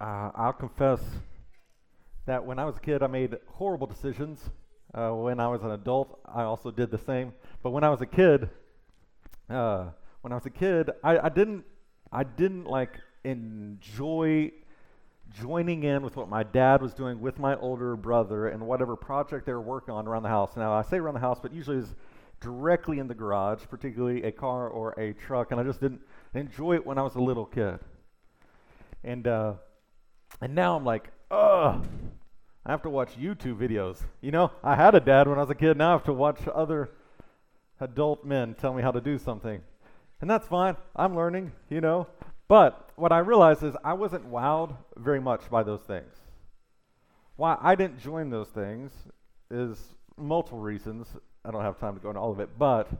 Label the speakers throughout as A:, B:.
A: uh, I'll confess that when I was a kid, I made horrible decisions. Uh, when I was an adult, I also did the same. But when I was a kid, uh, when I was a kid, I, I didn't, I didn't like enjoy joining in with what my dad was doing with my older brother and whatever project they were working on around the house. Now I say around the house, but usually it's directly in the garage, particularly a car or a truck, and I just didn't enjoy it when I was a little kid. And uh, and now I'm like, ugh, I have to watch YouTube videos. You know, I had a dad when I was a kid. Now I have to watch other adult men tell me how to do something. And that's fine. I'm learning, you know. But what I realized is I wasn't wowed very much by those things. Why I didn't join those things is multiple reasons. I don't have time to go into all of it, but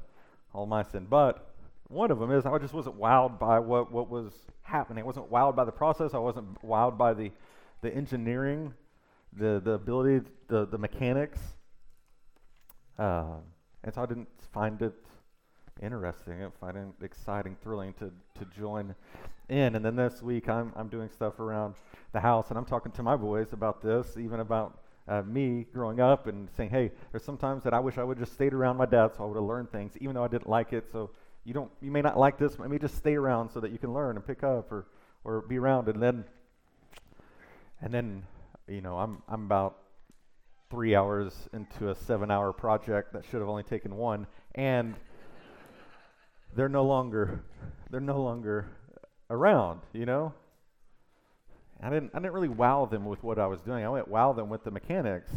A: all my sin. But one of them is I just wasn't wowed by what, what was happening. I wasn't wowed by the process. I wasn't wowed by the, the engineering, the, the ability, the, the mechanics. Uh, and so I didn't find it interesting. I didn't find it exciting, thrilling to, to join in. And then this week, I'm, I'm doing stuff around the house, and I'm talking to my boys about this, even about uh, me growing up, and saying, hey, there's some times that I wish I would just stayed around my dad so I would have learned things, even though I didn't like it. So you don't, you may not like this, but maybe just stay around so that you can learn and pick up or, or be around. And then, and then, you know, I'm, I'm about three hours into a seven hour project that should have only taken one, and they're no longer, they're no longer around, you know? I didn't, I didn't really wow them with what I was doing. I went wow them with the mechanics.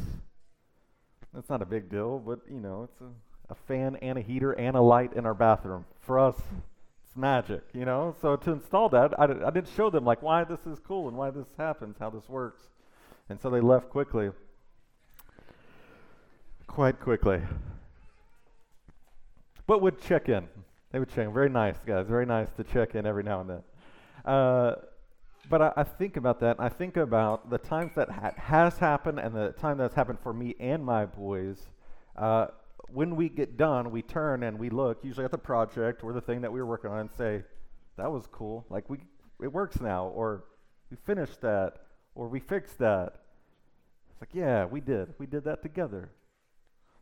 A: That's not a big deal, but, you know, it's a, a fan and a heater and a light in our bathroom. For us, it's magic, you know? So to install that, I, I didn't show them, like, why this is cool and why this happens, how this works. And so they left quickly. Quite quickly. But would check in. They would check in. Very nice, guys. Very nice to check in every now and then. Uh, but I, I, think about that. I think about the times that ha- has happened and the time that's happened for me and my boys. Uh, when we get done, we turn and we look, usually at the project or the thing that we were working on, and say, "That was cool. Like we, it works now," or "We finished that," or "We fixed that." It's like, yeah, we did. We did that together.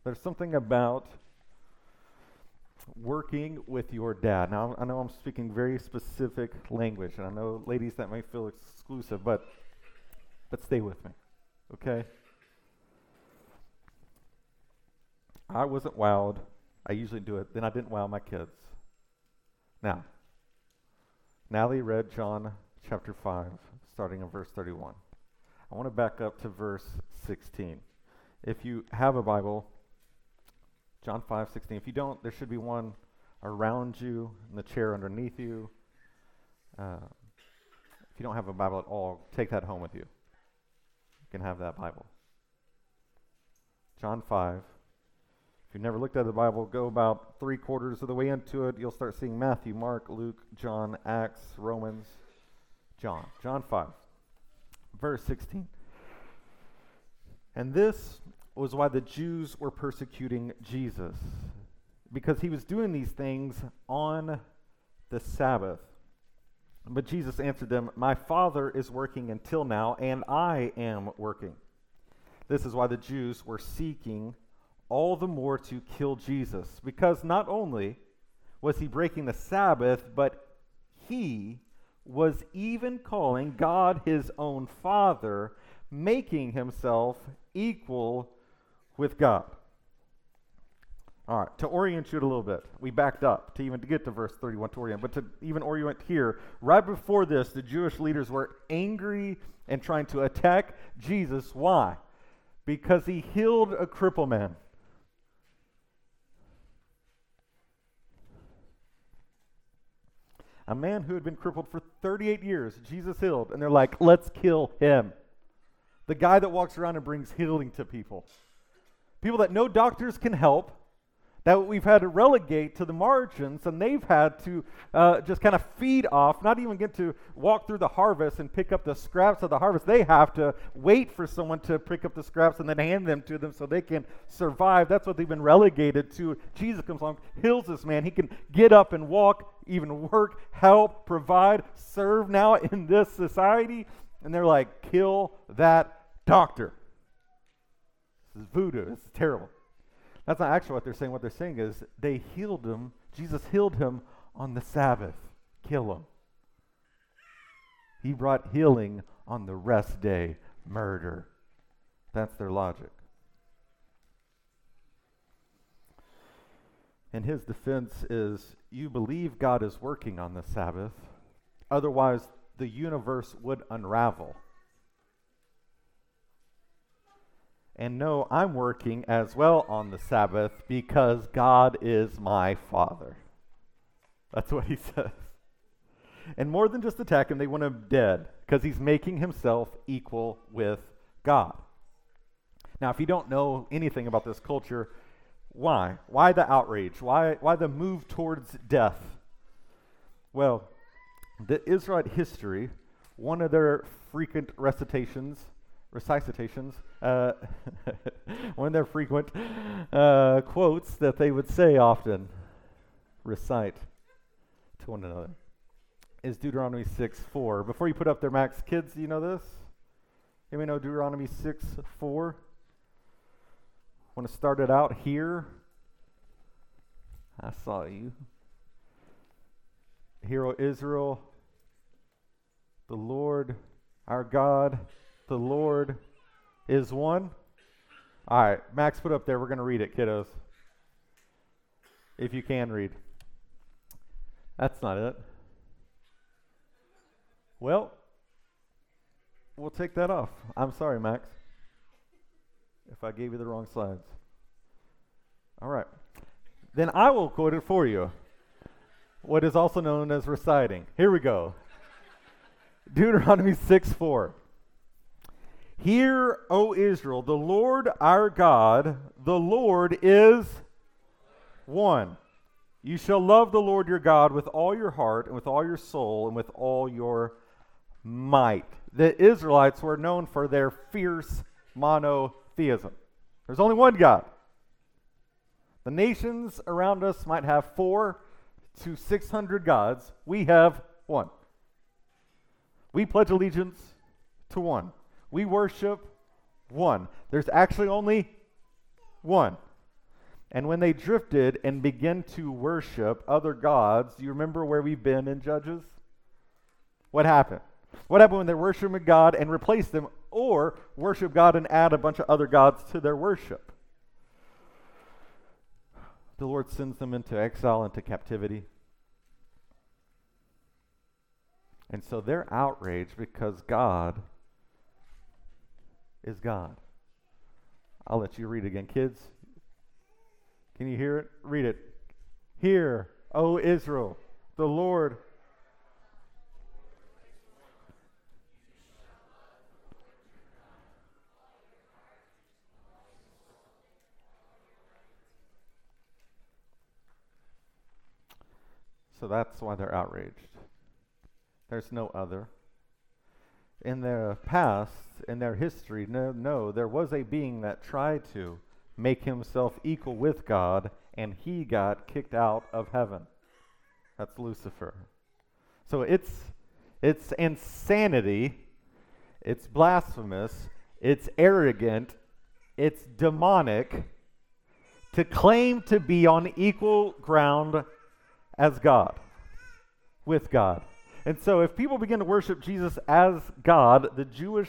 A: There's something about working with your dad. Now, I know I'm speaking very specific language, and I know ladies that may feel exclusive, but but stay with me, okay? I wasn't wowed. I usually do it. Then I didn't wow my kids. Now, Natalie read John chapter 5, starting in verse 31. I want to back up to verse 16. If you have a Bible, John 5, 16. If you don't, there should be one around you in the chair underneath you. Uh, if you don't have a Bible at all, take that home with you. You can have that Bible. John 5. If you've never looked at the Bible, go about three quarters of the way into it. You'll start seeing Matthew, Mark, Luke, John, Acts, Romans, John. John 5, verse 16. And this was why the Jews were persecuting Jesus, because he was doing these things on the Sabbath. But Jesus answered them, My Father is working until now, and I am working. This is why the Jews were seeking all the more to kill Jesus, because not only was he breaking the Sabbath, but he was even calling God his own Father, making himself equal with God. All right, to orient you a little bit, we backed up to even to get to verse 31 to orient, but to even orient here, right before this, the Jewish leaders were angry and trying to attack Jesus. Why? Because he healed a cripple man. A man who had been crippled for 38 years, Jesus healed, and they're like, let's kill him. The guy that walks around and brings healing to people people that no doctors can help, that we've had to relegate to the margins, and they've had to uh, just kind of feed off, not even get to walk through the harvest and pick up the scraps of the harvest. They have to wait for someone to pick up the scraps and then hand them to them so they can survive. That's what they've been relegated to. Jesus comes along, heals this man. He can get up and walk, even work, help, provide, serve now in this society. And they're like, kill that doctor. This is voodoo. This is terrible. That's not actually what they're saying. What they're saying is they healed him. Jesus healed him on the Sabbath. Kill him. He brought healing on the rest day. Murder. That's their logic. And his defense is you believe God is working on the Sabbath, otherwise, the universe would unravel. And no, I'm working as well on the Sabbath because God is my Father. That's what he says. And more than just attack him, they want him dead because he's making himself equal with God. Now, if you don't know anything about this culture, why? Why the outrage? Why, why the move towards death? Well, the Israelite history, one of their frequent recitations, recitations, uh, of there frequent uh, quotes that they would say often, recite to one another, is Deuteronomy 6 4. Before you put up their Max, kids, you know this? Anybody know Deuteronomy 6 4? Want to start it out here? I saw you. Hear O Israel, the Lord, our God, the Lord is one. All right, Max, put up there. We're going to read it, kiddos. If you can read. That's not it. Well, we'll take that off. I'm sorry, Max if I gave you the wrong slides. All right. Then I will quote it for you. What is also known as reciting. Here we go. Deuteronomy 6 4. Hear, O Israel, the Lord our God, the Lord is one. You shall love the Lord your God with all your heart, and with all your soul, and with all your might. The Israelites were known for their fierce monotheism. There's only one God. The nations around us might have four to 600 gods. We have one. We pledge allegiance to one. We worship one. There's actually only one. And when they drifted and began to worship other gods, you remember where we've been in Judges? What happened? What happened when they worshiped God and replaced them or worship God and add a bunch of other gods to their worship. The Lord sends them into exile, into captivity. And so they're outraged because God is God. I'll let you read again. Kids, can you hear it? Read it. Hear, O Israel, the Lord So that's why they're outraged. There's no other. In their past, in their history, no, no, there was a being that tried to make himself equal with God, and he got kicked out of heaven. That's Lucifer. So it's it's insanity, it's blasphemous, it's arrogant, it's demonic to claim to be on equal ground as God, with God. And so, if people begin to worship Jesus as God, the Jewish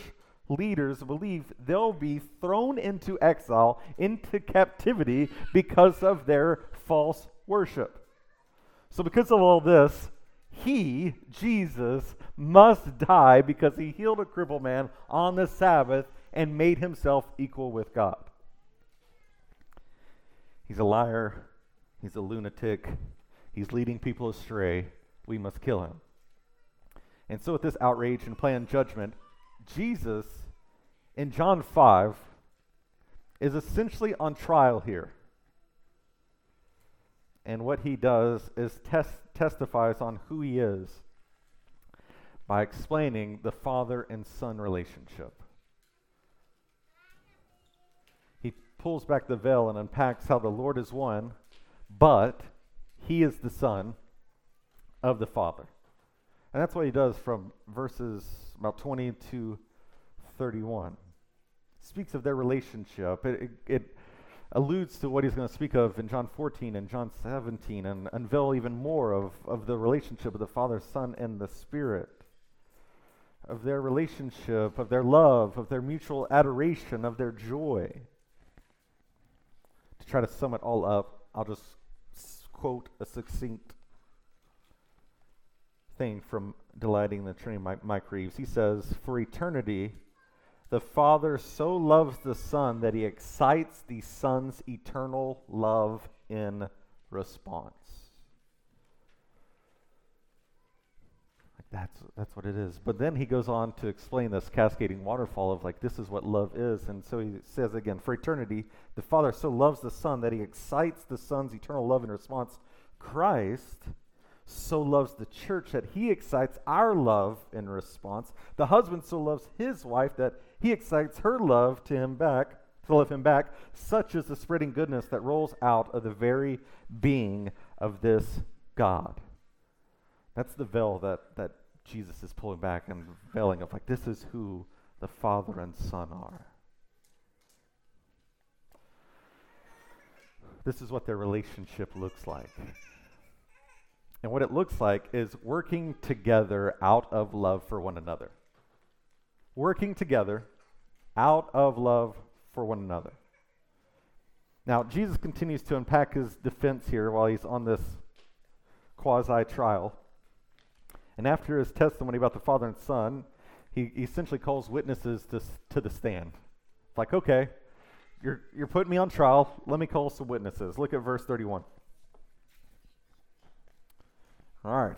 A: leaders believe they'll be thrown into exile, into captivity, because of their false worship. So, because of all this, he, Jesus, must die because he healed a crippled man on the Sabbath and made himself equal with God. He's a liar. He's a lunatic. He's leading people astray. We must kill him. And so, with this outrage and planned judgment, Jesus in John 5 is essentially on trial here. And what he does is test, testifies on who he is by explaining the father and son relationship. He pulls back the veil and unpacks how the Lord is one, but he is the Son of the Father. And that's what he does from verses about 20 to 31. Speaks of their relationship. It, it, it alludes to what he's going to speak of in John 14 and John 17 and unveil even more of, of the relationship of the Father, Son, and the Spirit. Of their relationship, of their love, of their mutual adoration, of their joy. To try to sum it all up, I'll just quote a succinct thing from Delighting in the Trinity, Mike, Mike Reeves. He says, For eternity, the Father so loves the Son that he excites the Son's eternal love in response. That's, that's what it is. But then he goes on to explain this cascading waterfall of like, this is what love is. And so he says again, for eternity, the Father so loves the Son that he excites the Son's eternal love in response. Christ so loves the church that he excites our love in response. The husband so loves his wife that he excites her love to him back, to love him back. Such is the spreading goodness that rolls out of the very being of this God. That's the veil that, that Jesus is pulling back and veiling of like, this is who the Father and Son are. This is what their relationship looks like. And what it looks like is working together out of love for one another. Working together out of love for one another. Now, Jesus continues to unpack his defense here while he's on this quasi trial. And after his testimony about the Father and Son, he, essentially calls witnesses to, to the stand. It's like, okay, you're, you're putting me on trial. Let me call some witnesses. Look at verse 31. All right.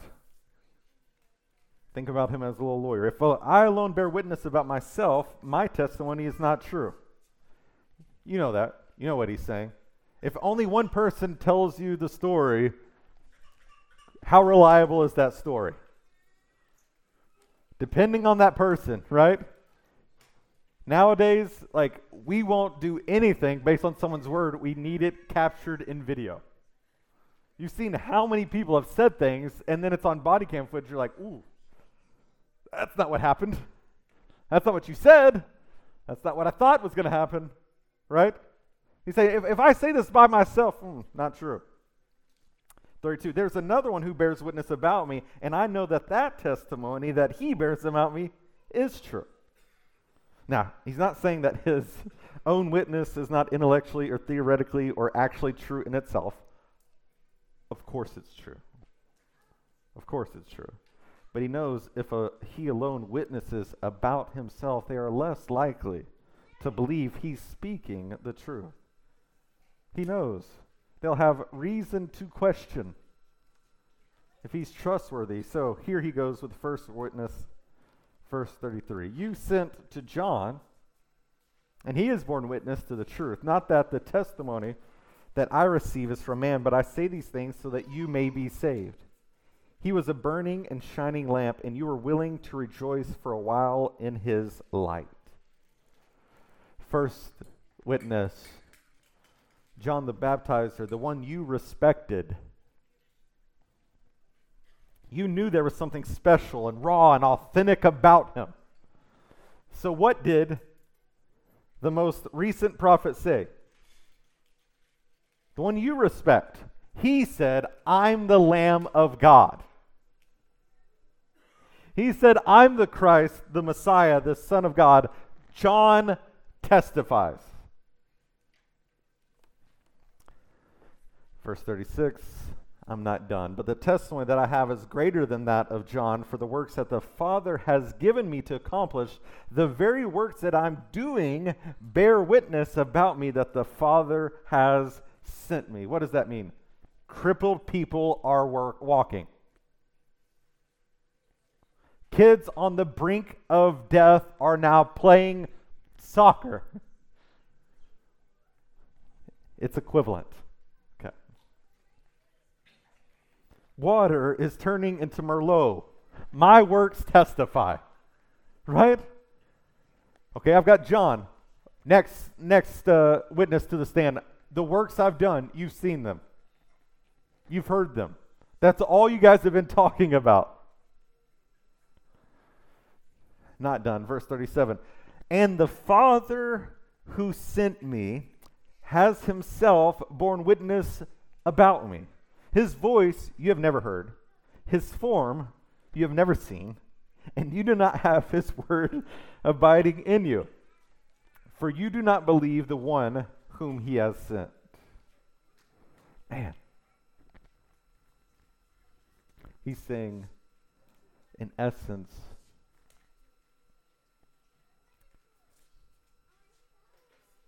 A: Think about him as a little lawyer. If I alone bear witness about myself, my testimony is not true. You know that. You know what he's saying. If only one person tells you the story, how reliable is that story? Depending on that person, right? Nowadays, like, we won't do anything based on someone's word. We need it captured in video. You've seen how many people have said things, and then it's on body cam footage. You're like, ooh, that's not what happened. That's not what you said. That's not what I thought was going to happen, right? You say, if, if I say this by myself, mm, not true. 32, there's another one who bears witness about me, and I know that that testimony that he bears about me is true. Now, he's not saying that his own witness is not intellectually or theoretically or actually true in itself. Of course it's true. Of course it's true. But he knows if a, he alone witnesses about himself, they are less likely to believe he's speaking the truth. He knows they'll have reason to question if he's trustworthy. So here he goes with the first witness, verse 33. You sent to John, and he has borne witness to the truth. Not that the testimony that I receive is from man, but I say these things so that you may be saved. He was a burning and shining lamp, and you were willing to rejoice for a while in his light. First witness, John the Baptizer, the one you respected. You knew there was something special and raw and authentic about him. So, what did the most recent prophet say? The one you respect, he said, I'm the Lamb of God. He said, I'm the Christ, the Messiah, the Son of God. John testifies. Verse 36 I'm not done. But the testimony that I have is greater than that of John, for the works that the Father has given me to accomplish, the very works that I'm doing bear witness about me that the Father has sent me. What does that mean? Crippled people are work, walking. Kids on the brink of death are now playing soccer. It's equivalent. Okay. Water is turning into Merlot. My works testify. Right? Okay, I've got John. Next, next uh, witness to the stand. The works I've done, you've seen them. You've heard them. That's all you guys have been talking about. not done. Verse 37 And the Father who sent me has himself borne witness about me. His voice you have never heard, his form you have never seen, and you do not have his word abiding in you. For you do not believe the one whom he has sent. Man. He's saying, in essence,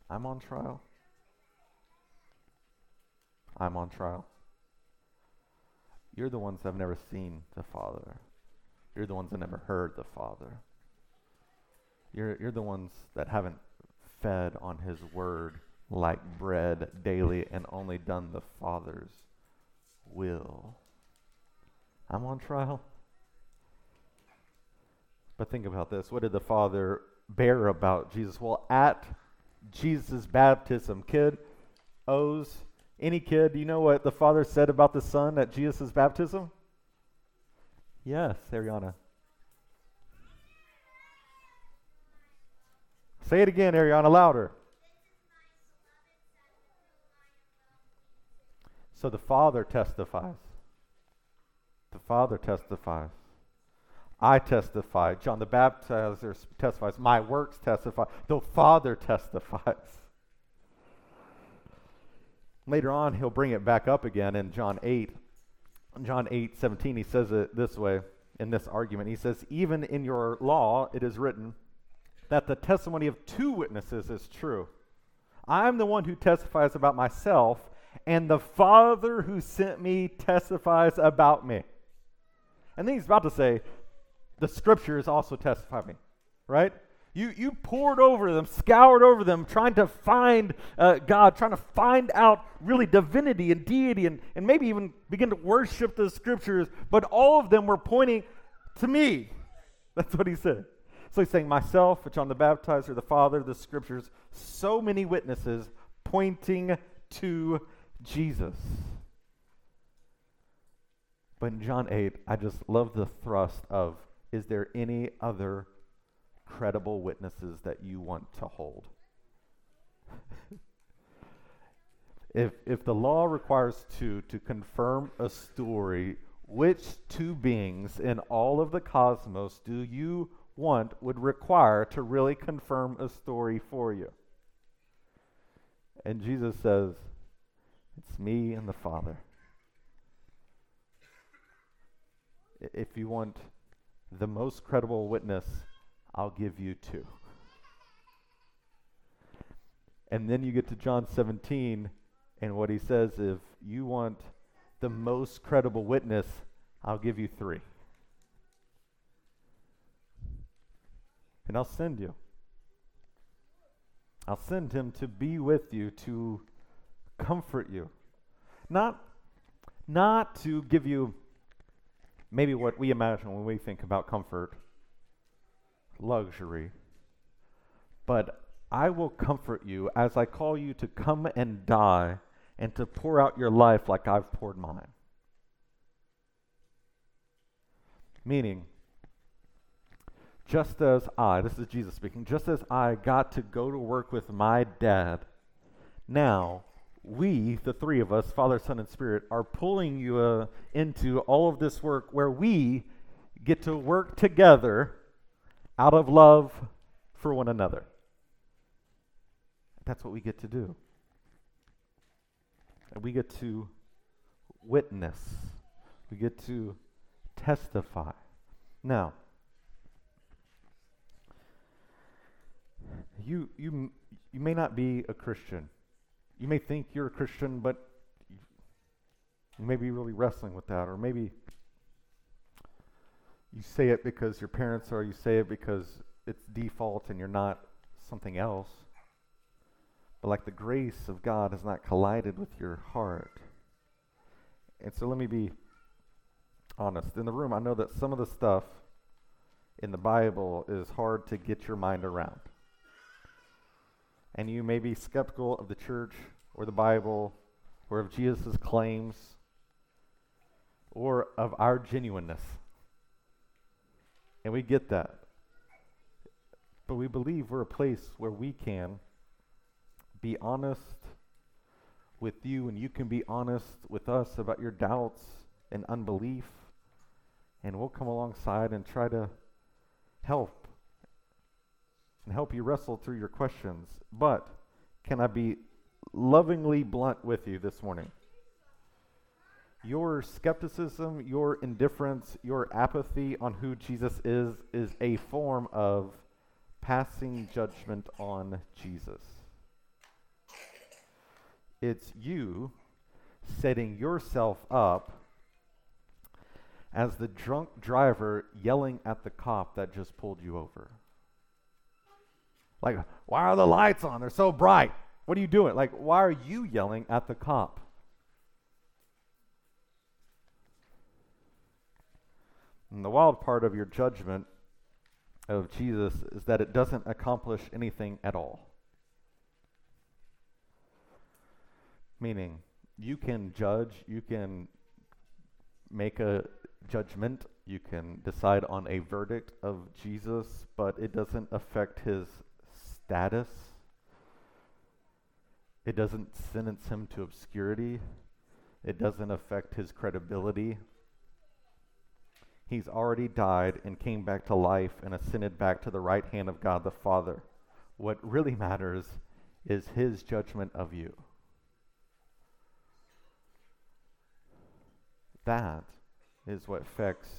A: I'm on trial. I'm on trial. You're the ones that have never seen the Father. You're the ones that never heard the Father. You're, you're the ones that haven't fed on His Word like bread daily and only done the Father's will. I'm on trial. But think about this. What did the Father bear about Jesus? Well, at Jesus' baptism, kid owes any kid, do you know what the Father said about the Son at Jesus' baptism? Yes, Ariana. Say it again, Ariana, louder. So the Father testifies. The Father testifies. I testify. John the Baptizer testifies. My works testify. The Father testifies. Later on, he'll bring it back up again in John 8. John 8, 17, he says it this way in this argument. He says, Even in your law, it is written that the testimony of two witnesses is true. I'm the one who testifies about myself, and the Father who sent me testifies about me. And then he's about to say, the scriptures also testify me, right? You, you poured over them, scoured over them, trying to find uh, God, trying to find out really divinity and deity, and, and maybe even begin to worship the scriptures, but all of them were pointing to me. That's what he said. So he's saying, Myself, John the Baptizer, the Father, the scriptures, so many witnesses pointing to Jesus. But in John 8, I just love the thrust of is there any other credible witnesses that you want to hold? if, if the law requires two to confirm a story, which two beings in all of the cosmos do you want would require to really confirm a story for you? And Jesus says, It's me and the Father. If you want the most credible witness, I'll give you two. And then you get to John 17, and what he says if you want the most credible witness, I'll give you three. And I'll send you. I'll send him to be with you, to comfort you. Not, not to give you maybe what we imagine when we think about comfort, luxury. But I will comfort you as I call you to come and die and to pour out your life like I've poured mine. Meaning, just as I, this is Jesus speaking, just as I got to go to work with my dad, now we, the three of us, Father, Son, and Spirit, are pulling you uh, into all of this work where we get to work together out of love for one another. That's what we get to do. And we get to witness, we get to testify. Now, you, you, you may not be a Christian you may think you're a Christian, but you may be really wrestling with that, or maybe you say it because your parents are, you say it because it's default and you're not something else. But like the grace of God has not collided with your heart. And so let me be honest. In the room, I know that some of the stuff in the Bible is hard to get your mind around and you may be skeptical of the church or the Bible or of Jesus' claims or of our genuineness. And we get that. But we believe we're a place where we can be honest with you and you can be honest with us about your doubts and unbelief. And we'll come alongside and try to help and help you wrestle through your questions. But can I be lovingly blunt with you this morning? Your skepticism, your indifference, your apathy on who Jesus is, is a form of passing judgment on Jesus. It's you setting yourself up as the drunk driver yelling at the cop that just pulled you over. Like, why are the lights on? They're so bright. What are you doing? Like, why are you yelling at the cop? And the wild part of your judgment of Jesus is that it doesn't accomplish anything at all. Meaning, you can judge, you can make a judgment, you can decide on a verdict of Jesus, but it doesn't affect his status. It doesn't sentence him to obscurity. It doesn't affect his credibility. He's already died and came back to life and ascended back to the right hand of God the Father. What really matters is his judgment of you. That is what affects,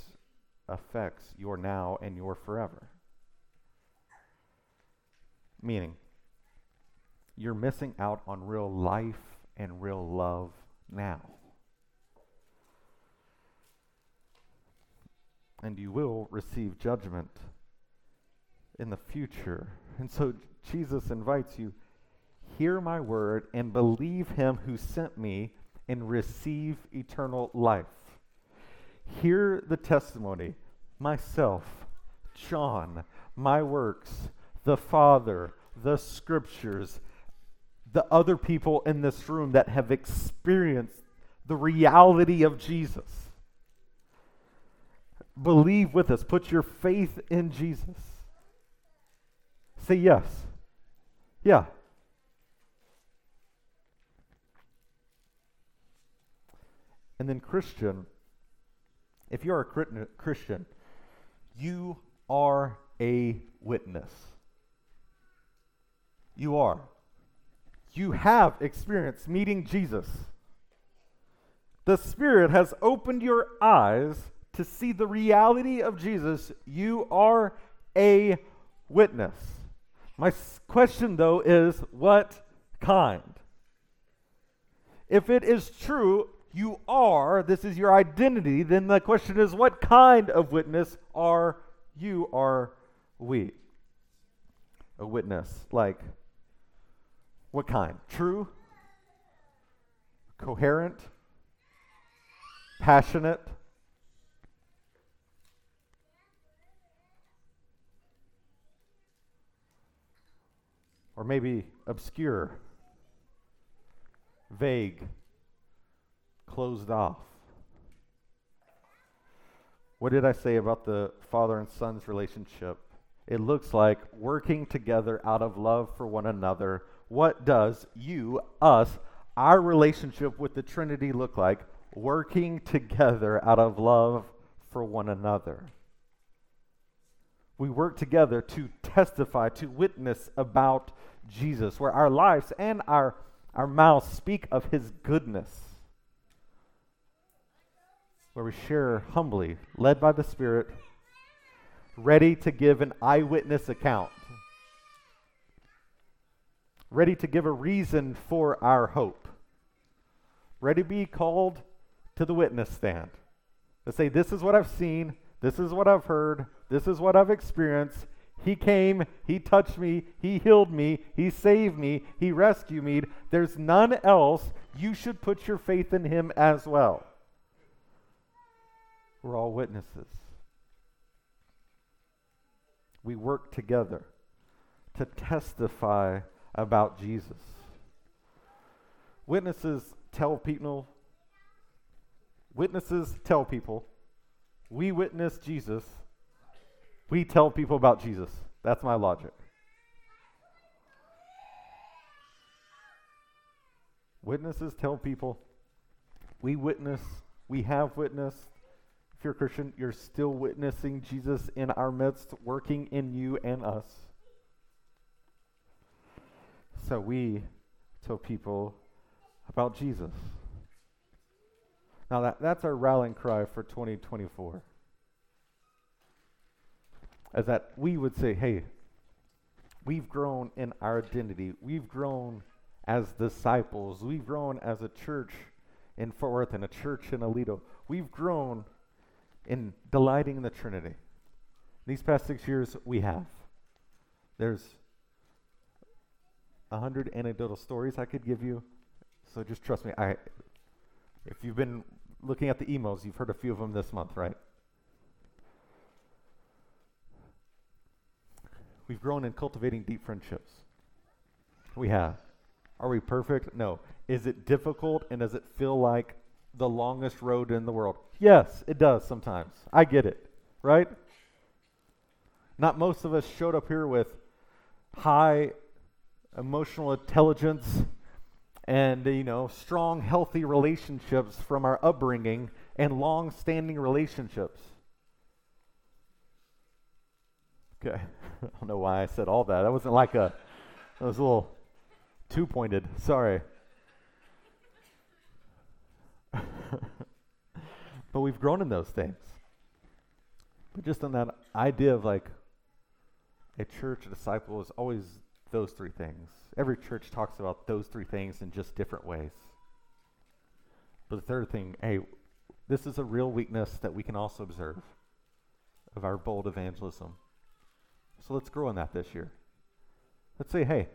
A: affects your now and your forever. Meaning, you're missing out on real life and real love now. And you will receive judgment in the future. And so Jesus invites you hear my word and believe him who sent me and receive eternal life. Hear the testimony, myself, John, my works, the Father, the scriptures, the other people in this room that have experienced the reality of Jesus. Believe with us, put your faith in Jesus. Say yes. Yeah. And then, Christian, if you're a Christian, you are a witness. You are. You have experienced meeting Jesus. The Spirit has opened your eyes to see the reality of Jesus. You are a witness. My question, though, is what kind? If it is true, you are, this is your identity, then the question is what kind of witness are you, are we? A witness, like what kind? True? Coherent? Passionate? Or maybe obscure, vague, closed off. What did I say about the father and son's relationship? It looks like working together out of love for one another what does you, us, our relationship with the Trinity look like? Working together out of love for one another. We work together to testify, to witness about Jesus, where our lives and our, our mouths speak of his goodness. Where we share humbly, led by the Spirit, ready to give an eyewitness account ready to give a reason for our hope, ready to be called to the witness stand to say, This is what I've seen, this is what I've heard, this is what I've experienced. He came, He touched me, He healed me, He saved me, He rescued me. There's none else. You should put your faith in Him as well. We're all witnesses. We work together to testify about Jesus. Witnesses tell people, witnesses tell people, we witness Jesus, we tell people about Jesus. That's my logic. Witnesses tell people. We witness, we have witnessed. If you're a Christian, you're still witnessing Jesus in our midst, working in you and us. So we tell people about Jesus. Now, that, that's our rallying cry for 2024. Is that we would say, hey, we've grown in our identity. We've grown as disciples. We've grown as a church in Fort Worth and a church in Aledo. We've grown in delighting in the Trinity. These past six years, we have. There's a hundred anecdotal stories I could give you. So just trust me. I, if you've been looking at the emails, you've heard a few of them this month, right? We've grown in cultivating deep friendships. We have. Are we perfect? No. Is it difficult and does it feel like the longest road in the world? Yes, it does sometimes. I get it, right? Not most of us showed up here with high emotional intelligence and you know strong healthy relationships from our upbringing and long-standing relationships. Okay. I don't know why i said all that. That wasn't like a that was a little two pointed sorry. But we've grown in those things. But just on that idea of like a church a disciple is always those three things. Every church talks about those three things in just different ways. But the third thing, hey, this is a real weakness that we can also observe of our bold evangelism. So let's grow in that this year. Let's say, hey,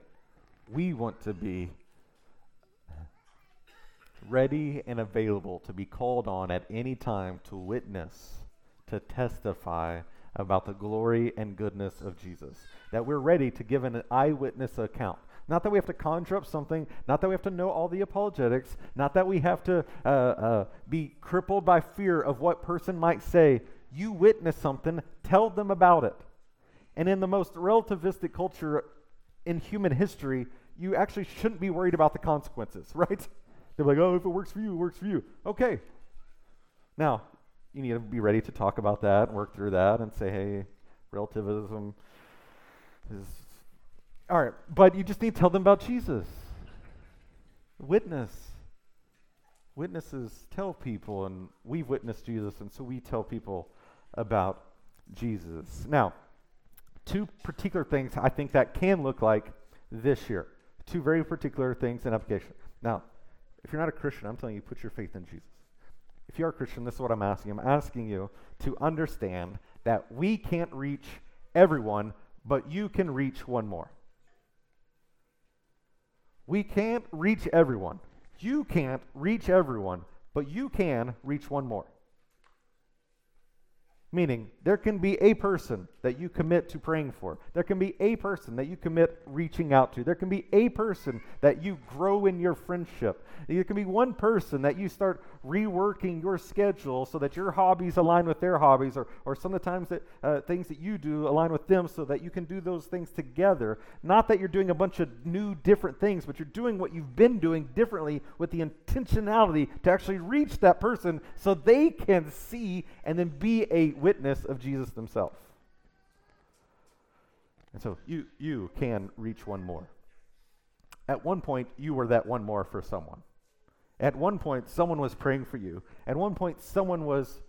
A: we want to be ready and available to be called on at any time to witness, to testify about the glory and goodness of Jesus. That we're ready to give an eyewitness account. Not that we have to conjure up something, not that we have to know all the apologetics, not that we have to uh, uh, be crippled by fear of what person might say. You witness something, tell them about it. And in the most relativistic culture in human history, you actually shouldn't be worried about the consequences, right? They're like, oh, if it works for you, it works for you. Okay. Now, you need to be ready to talk about that and work through that and say, hey, relativism is. All right, but you just need to tell them about Jesus. Witness. Witnesses tell people, and we've witnessed Jesus, and so we tell people about Jesus. Now, two particular things I think that can look like this year. Two very particular things in application. Now, if you're not a Christian, I'm telling you, put your faith in Jesus if you're a Christian, this is what I'm asking. I'm asking you to understand that we can't reach everyone, but you can reach one more. We can't reach everyone. You can't reach everyone, but you can reach one more. Meaning, there can be a person that you commit to praying for. There can be a person that you commit reaching out to. There can be a person that you grow in your friendship. There can be one person that you start reworking your schedule so that your hobbies align with their hobbies, or, or some of the times that uh, things that you do align with them so that you can do those things together. Not that you're doing a bunch of new, different things, but you're doing what you've been doing differently with the intentionality to actually reach that person so they can see and then be a witness of Jesus themselves. And so you, you can reach one more. At one point, you were that one more for someone. At one point, someone was praying for you. At one point, someone was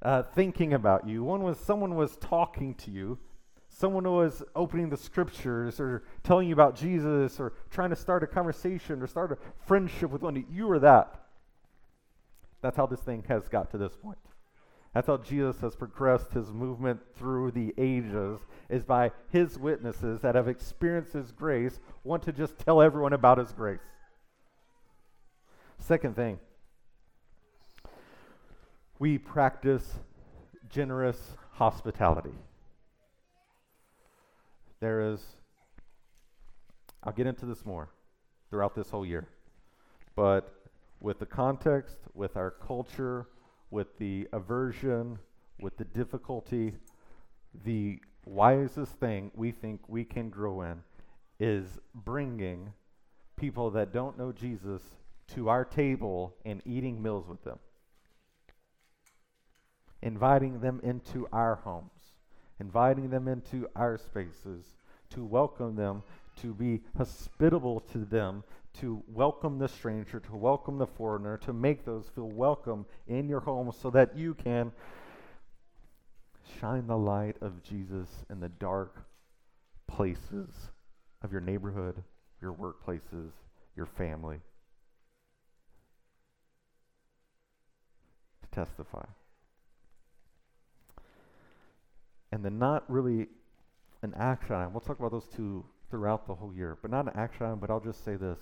A: uh, thinking about you. One was someone was talking to you. Someone was opening the scriptures or telling you about Jesus or trying to start a conversation or start a friendship with one. You were that. That's how this thing has got to this point. That's how Jesus has progressed his movement through the ages, is by his witnesses that have experienced his grace want to just tell everyone about his grace. Second thing, we practice generous hospitality. There is, I'll get into this more throughout this whole year, but with the context, with our culture, with the aversion, with the difficulty, the wisest thing we think we can grow in is bringing people that don't know Jesus to our table and eating meals with them. Inviting them into our homes, inviting them into our spaces, to welcome them, to be hospitable to them, to welcome the stranger, to welcome the foreigner, to make those feel welcome in your home so that you can shine the light of Jesus in the dark places of your neighborhood, your workplaces, your family. Testify. And then not really an action item. We'll talk about those two throughout the whole year, but not an action item, but I'll just say this.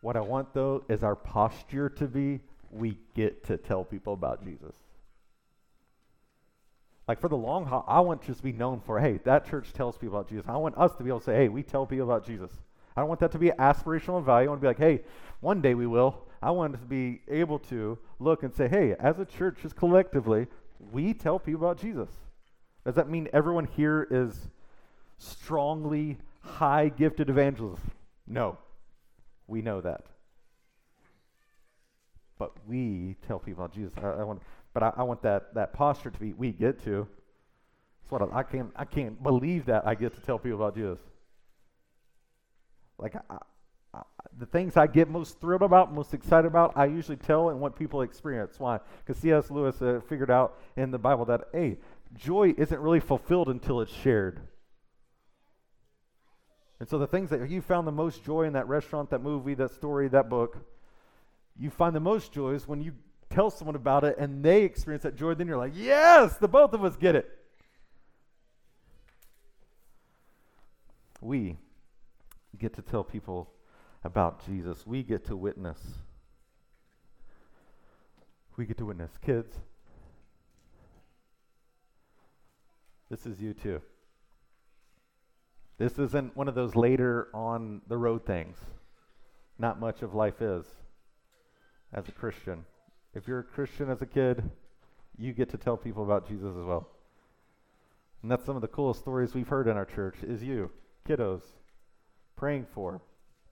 A: What I want though is our posture to be we get to tell people about Jesus. Like for the long haul, I want to just be known for, hey, that church tells people about Jesus. I want us to be able to say, hey, we tell people about Jesus. I don't want that to be aspirational value. I want to be like, hey, one day we will. I want to be able to look and say, hey, as a church, just collectively, we tell people about Jesus. Does that mean everyone here is strongly high gifted evangelists? No. We know that. But we tell people about Jesus. I, I want but I, I, want that, that posture to be we get to. That's what I, I, can't I can't believe that I get to tell people about Jesus. Like I, the things I get most thrilled about, most excited about, I usually tell and want people experience. Why? Because C.S. Lewis uh, figured out in the Bible that hey, joy isn't really fulfilled until it's shared. And so the things that you found the most joy in that restaurant, that movie, that story, that book, you find the most joy is when you tell someone about it and they experience that joy, then you're like, yes, the both of us get it. We get to tell people about Jesus. We get to witness. We get to witness. Kids, this is you too. This isn't one of those later on the road things. Not much of life is as a Christian. If you're a Christian as a kid, you get to tell people about Jesus as well. And that's some of the coolest stories we've heard in our church is you, kiddos, praying for,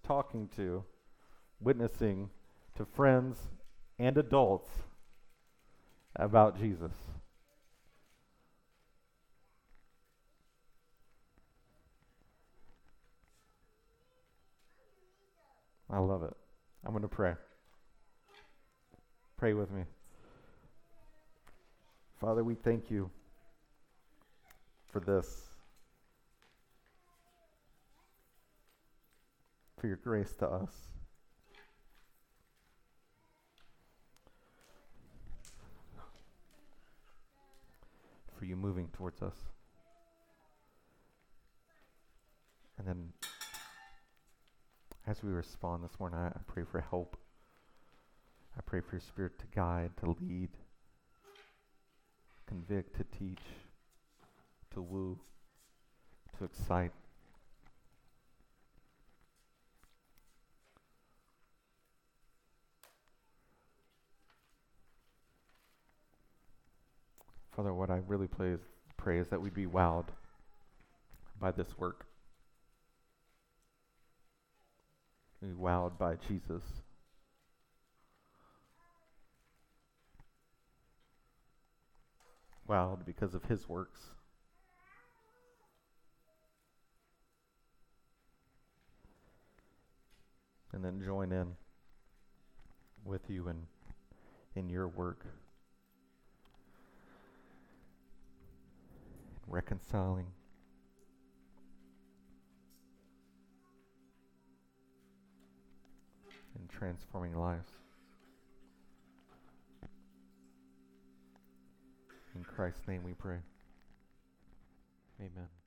A: talking to, witnessing to friends and adults about Jesus. I love it. I'm going to pray. Pray with me. Father, we thank you for this. For your grace to us. For you moving towards us. And then, as we respond this morning, I, I pray for help. I pray for your spirit to guide, to lead, convict, to teach, to woo, to excite. Father, what I really pray is, pray is that we'd be wowed by this work. Be wowed by Jesus. wowed because of his works. And then join in with you in, in your work. Reconciling. And transforming lives. In Christ's name we pray. Amen.